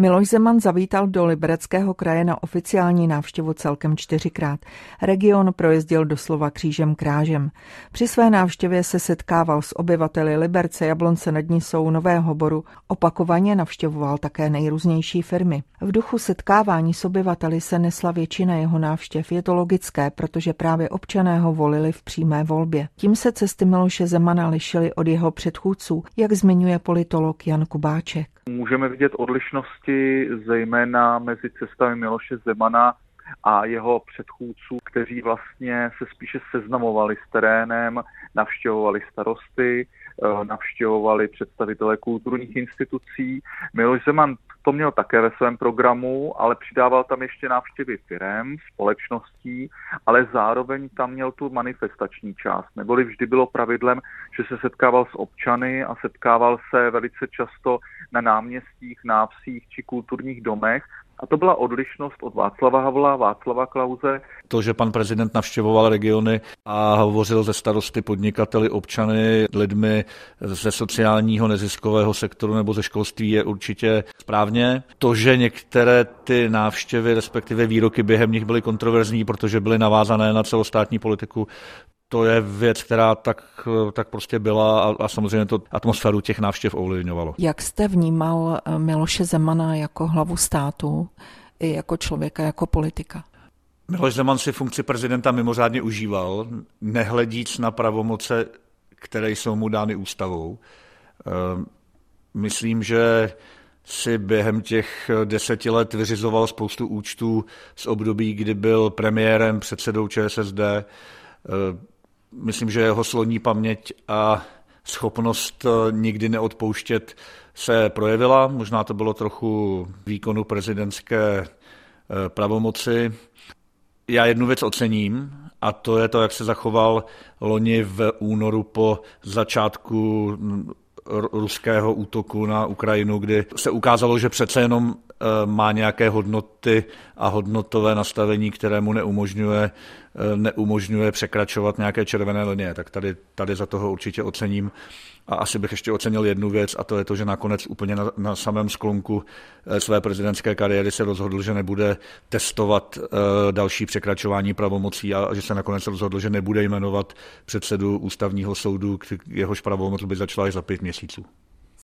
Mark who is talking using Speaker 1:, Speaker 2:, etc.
Speaker 1: Miloš Zeman zavítal do Libereckého kraje na oficiální návštěvu celkem čtyřikrát. Region projezdil doslova křížem krážem. Při své návštěvě se setkával s obyvateli Liberce, Jablonce nad Nisou, Nového Boru. Opakovaně navštěvoval také nejrůznější firmy. V duchu setkávání s obyvateli se nesla většina jeho návštěv. Je to logické, protože právě občané ho volili v přímé volbě. Tím se cesty Miloše Zemana lišily od jeho předchůdců, jak zmiňuje politolog Jan Kubáček.
Speaker 2: Můžeme vidět odlišnosti zejména mezi cestami Miloše Zemana a jeho předchůdců, kteří vlastně se spíše seznamovali s terénem, navštěvovali starosty, navštěvovali představitele kulturních institucí. Miloš Zeman to měl také ve svém programu, ale přidával tam ještě návštěvy firem, společností, ale zároveň tam měl tu manifestační část. Neboli vždy bylo pravidlem, že se setkával s občany a setkával se velice často na náměstích, návsích či kulturních domech a to byla odlišnost od Václava Havla, Václava Klauze.
Speaker 3: To, že pan prezident navštěvoval regiony a hovořil ze starosty, podnikateli, občany, lidmi ze sociálního neziskového sektoru nebo ze školství je určitě správně. To, že některé ty návštěvy, respektive výroky během nich byly kontroverzní, protože byly navázané na celostátní politiku, to je věc, která tak, tak prostě byla a, a samozřejmě to atmosféru těch návštěv ovlivňovalo.
Speaker 1: Jak jste vnímal eh, Miloše Zemana jako hlavu státu i jako člověka, jako politika?
Speaker 3: Miloš Zeman si funkci prezidenta mimořádně užíval, nehledíc na pravomoce, které jsou mu dány ústavou. Eh, myslím, že si během těch deseti let vyřizoval spoustu účtů z období, kdy byl premiérem, předsedou ČSSD, Myslím, že jeho sloní paměť a schopnost eh, nikdy neodpouštět se projevila. Možná to bylo trochu výkonu prezidentské eh, pravomoci. Já jednu věc ocením, a to je to, jak se zachoval loni v únoru po začátku mm, ruského útoku na Ukrajinu, kdy se ukázalo, že přece jenom má nějaké hodnoty a hodnotové nastavení, které mu neumožňuje Eh, neumožňuje překračovat nějaké červené linie, tak tady, tady za toho určitě ocením. A asi bych ještě ocenil jednu věc, a to je to, že nakonec úplně na, na samém sklonku eh, své prezidentské kariéry se rozhodl, že nebude testovat další překračování pravomocí a že se nakonec rozhodl, že nebude jmenovat předsedu ústavního soudu, jehož pravomoc by začala až za pět měsíců.